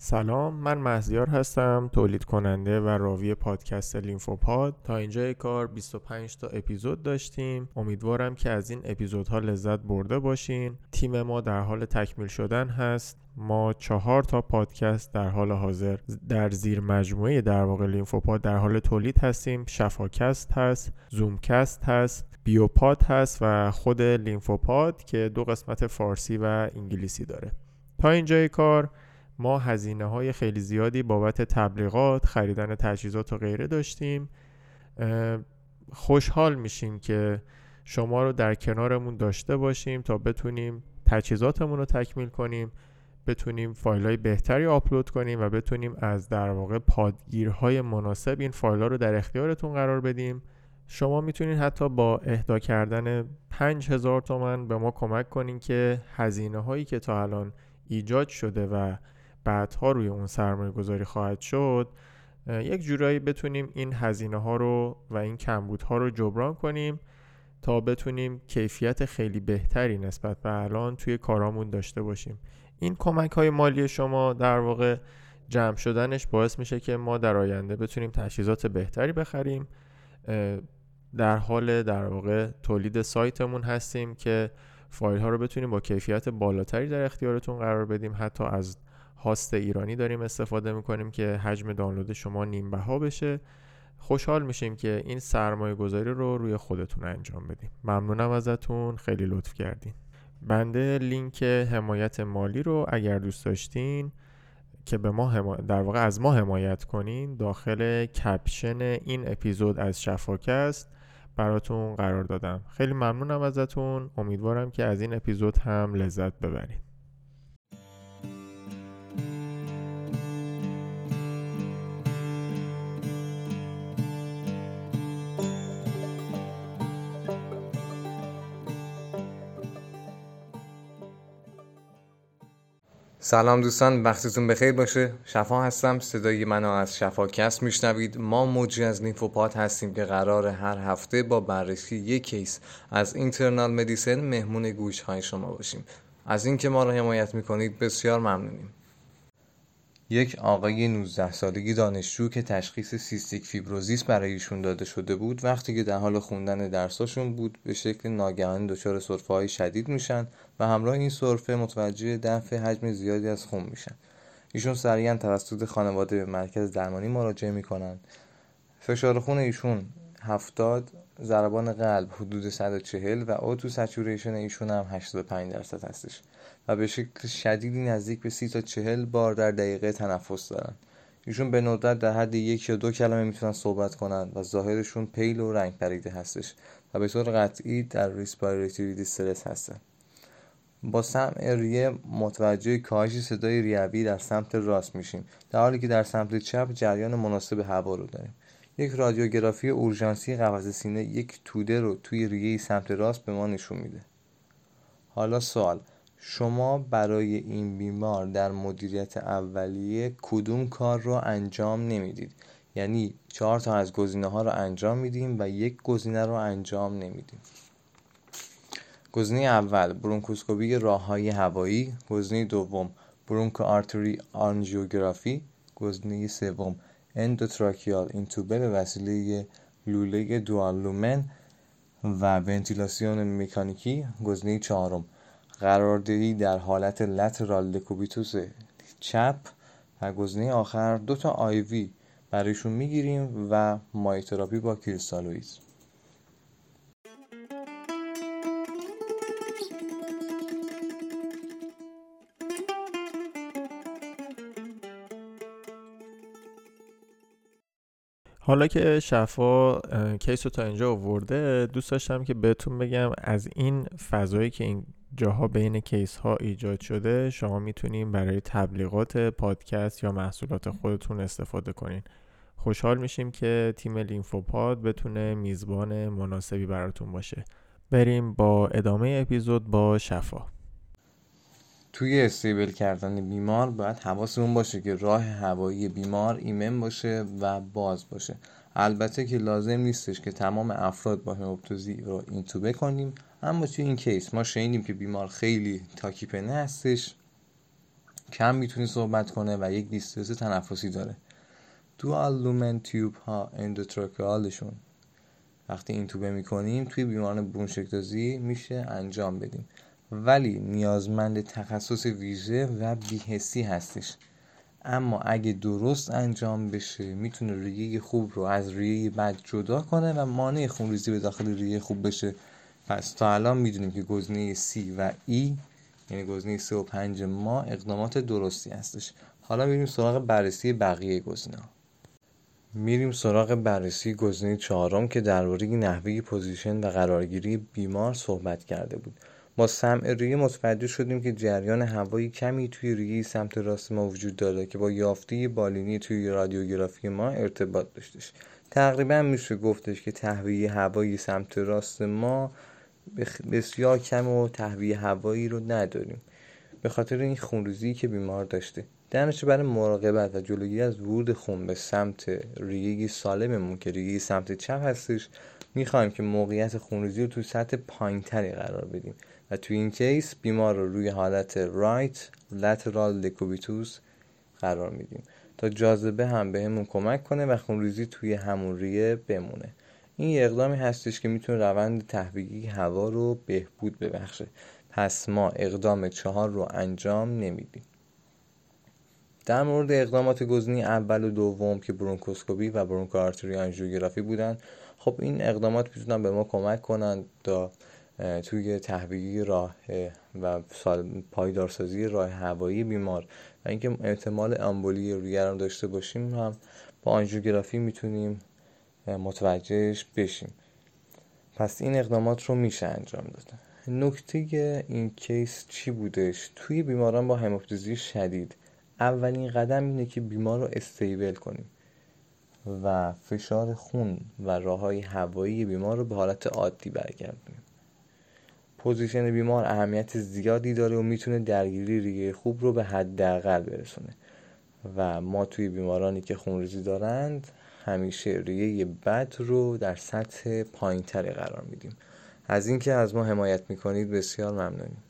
سلام من مهزیار هستم تولید کننده و راوی پادکست لیمفوپاد. تا اینجای کار 25 تا اپیزود داشتیم. امیدوارم که از این اپیزودها لذت برده باشین. تیم ما در حال تکمیل شدن هست. ما چهار تا پادکست در حال حاضر در زیر مجموعه در واقع لیمفوپاد در حال تولید هستیم. شفاکست هست زومکست هست بیوپاد هست و خود لیمفوپاد که دو قسمت فارسی و انگلیسی داره. تا اینجای کار. ما هزینه های خیلی زیادی بابت تبلیغات خریدن تجهیزات و غیره داشتیم. خوشحال میشیم که شما رو در کنارمون داشته باشیم تا بتونیم تجهیزاتمون رو تکمیل کنیم بتونیم فایل های بهتری آپلود کنیم و بتونیم از در واقع پادگیرهای مناسب این فایل ها رو در اختیارتون قرار بدیم. شما می‌تونید حتی با اهدا کردن 5000 تومن به ما کمک کنین که هزینه هایی که تا الان ایجاد شده و بعدها روی اون سرمایه گذاری خواهد شد یک جورایی بتونیم این هزینه ها رو و این کمبودها رو جبران کنیم تا بتونیم کیفیت خیلی بهتری نسبت به الان توی کارامون داشته باشیم. این کمک های مالی شما در واقع جمع شدنش باعث میشه که ما در آینده بتونیم تجهیزات بهتری بخریم. در حال در واقع تولید سایتمون هستیم که فایل ها رو بتونیم با کیفیت بالاتری در اختیارتون قرار بدیم حتی از هاست ایرانی داریم استفاده می‌کنیم که حجم دانلود شما نیم بها بشه. خوشحال میشیم که این سرمایه گذاری رو روی خودتون انجام بدیم. ممنونم ازتون. خیلی لطف کردین. بنده لینک حمایت مالی رو اگر دوست داشتین که به ما در واقع از ما حمایت کنین داخل کپشن این اپیزود از شفاکست براتون قرار دادم. خیلی ممنونم ازتون. امیدوارم که از این اپیزود هم لذت ببرید سلام دوستان وقتتون بخیر باشه. شفا هستم. صدای منو از شفاکست میشنوید. ما موجی از نیفوپات هستیم که قرار هر هفته با بررسی یک کیس از اینترنال مدیسن مهمون گوش های شما باشیم. از اینکه ما رو حمایت می‌کنید بسیار ممنونیم. یک آقای 19 سالگی دانشجو که تشخیص سیستیک فیبروزیس برای ایشون داده شده بود وقتی که در حال خوندن درساشون بود به شکل ناگهانی دچار سرفه های شدید میشن و همراه این سرفه متوجه دفع حجم زیادی از خون میشن. ایشون سریعا توسط خانواده به مرکز درمانی مراجعه می‌کنن. فشار خون ایشون هفتاد ضربان قلب حدود 140 و O2 saturation ایشون هم 85 درصد هستش. و به شکل شدیدی نزدیک به سی تا چهل بار در دقیقه تنفس دارن. ایشون به ندرت در حد یک یا دو کلمه می‌تونن صحبت کنن و ظاهرشون pale و رنگ پریده هستش و به طور قطعی در respiratory distress هستن. با سمع ریه متوجه کاهش صدای ریوی در سمت راست میشیم. در حالی که در سمت چپ جریان مناسب هوا رو داریم. یک رادیوگرافی اورژانسی قفسه سینه یک توده رو توی ریه سمت راست به ما نشون میده. حالا سوال شما برای این بیمار در مدیریت اولیه کدوم کار رو انجام نمی‌دید؟ یعنی چهار تا از گزینه ها رو انجام میدیم و یک گزینه رو انجام نمیدیم. گزینه اول برونکوسکوپی راه های هوایی. گزینه دوم broncho artery آنژیوگرافی گزینه سوم endotracheal اینتوبه به وسیله لوله dual lumen و ونتیلاسیون مکانیکی گزینه چهارم. قراردهی در حالت lateral decubitus چپ و گزینه آخر دو تا IV برایشون می‌گیریم و مایع تراپی با crystalloids حالا که شفا case رو تا اینجا آورده دوست داشتم که بهتون بگم از این فضایی که این جاها بین case ها ایجاد شده شما می‌تونین برای تبلیغات پادکست یا محصولات خودتون استفاده کنین. خوشحال میشیم که تیم لینفوپاد بتونه میزبان مناسبی براتون باشه. بریم با ادامه اپیزود با شفا. توی stable کردن بیمار باید حواسمون باشه که راه هوایی بیمار ایمن باشه و باز باشه. البته که لازم نیستش که تمام افراد با هموپتزی رو اینتوبه کنیم. اما توی این case ما شنیدیم که بیمار خیلی تاکیپنه هستش. کم می‌تونه صحبت کنه و یک distress تنفسی داره. dual lumen tube ها endotracheal شون وقتی اینتوبه می‌کنیم توی بیماران برونشکتازی میشه انجام بدیم. ولی نیازمند تخصص ویژه و بیهسی هستش. اما اگه درست انجام بشه می‌تونه ریه خوب رو از ریه بد جدا کنه و مانع خونریزی به داخل ریه خوب بشه. پس تا الان می‌دونیم که گزینه C و E یعنی گزینه 3 و 5 ما اقدامات درستی هستش. حالا میریم سراغ بررسی بقیه گزینه میریم سراغ بررسی گزینه چهارم که درباره نحوه پوزیشن و قرارگیری بیمار صحبت کرده بود. با سمع ریه متوجه شدیم که جریان هوایی کمی توی ریه سمت راست ما وجود داره که با یافته بالینی توی رادیوگرافی ما ارتباط داشتش تقریبا میشه گفتش که تهویه هوایی سمت راست ما بسیار کم و تهویه هوایی رو نداریم. به خاطر این خونریزی که بیمار داشته. در برای مراقبت و جلوگیری از ورود خون به سمت ریگی سالممون که ریگی سمت چپ هستش می‌خوایم که موقعیت خونریزی رو توی سطح پایینتری قرار بدیم. و توی این کیس بیمار رو روی حالت رایت لترال دکوبیتوس قرار میدیم تا جاذبه هم به کمک کنه و خونریزی توی همون ریه بمونه. این یه اقدامی هستش که می‌تونه روند تحویلی هوا رو بهبود ببخشه. پس ما اقدام چهار رو انجام نمیدیم. در مورد اقدامات گزینه اول و دوم که برونکوسکوپی و برونکوآرتری آنژیوگرافی بودن خب این اقدامات می‌تونن به ما کمک کنند تا توی تحویلی راه و پایدارسازی راه هوایی بیمار. و اینکه احتمال امبولی ریه داشته باشیم هم با آنژیوگرافی می‌تونیم متوجهش بشیم. پس این اقدامات رو میشه انجام داد نکته این کیس چی بودش؟ توی بیماران با هموپتیزی شدید. اولین قدم اینه که بیمار رو استیبل کنیم و فشار خون و راه های هوایی بیمار رو به حالت عادی برگردونیم. position بیمار اهمیت زیادی داره و می‌تونه درگیری ریه خوب رو به حداقل برسونه. و ما توی بیمارانی که خونریزی دارند همیشه ریه بد رو در سطح پایینتری قرار میدیم. از اینکه از ما حمایت می‌کنید بسیار ممنونیم.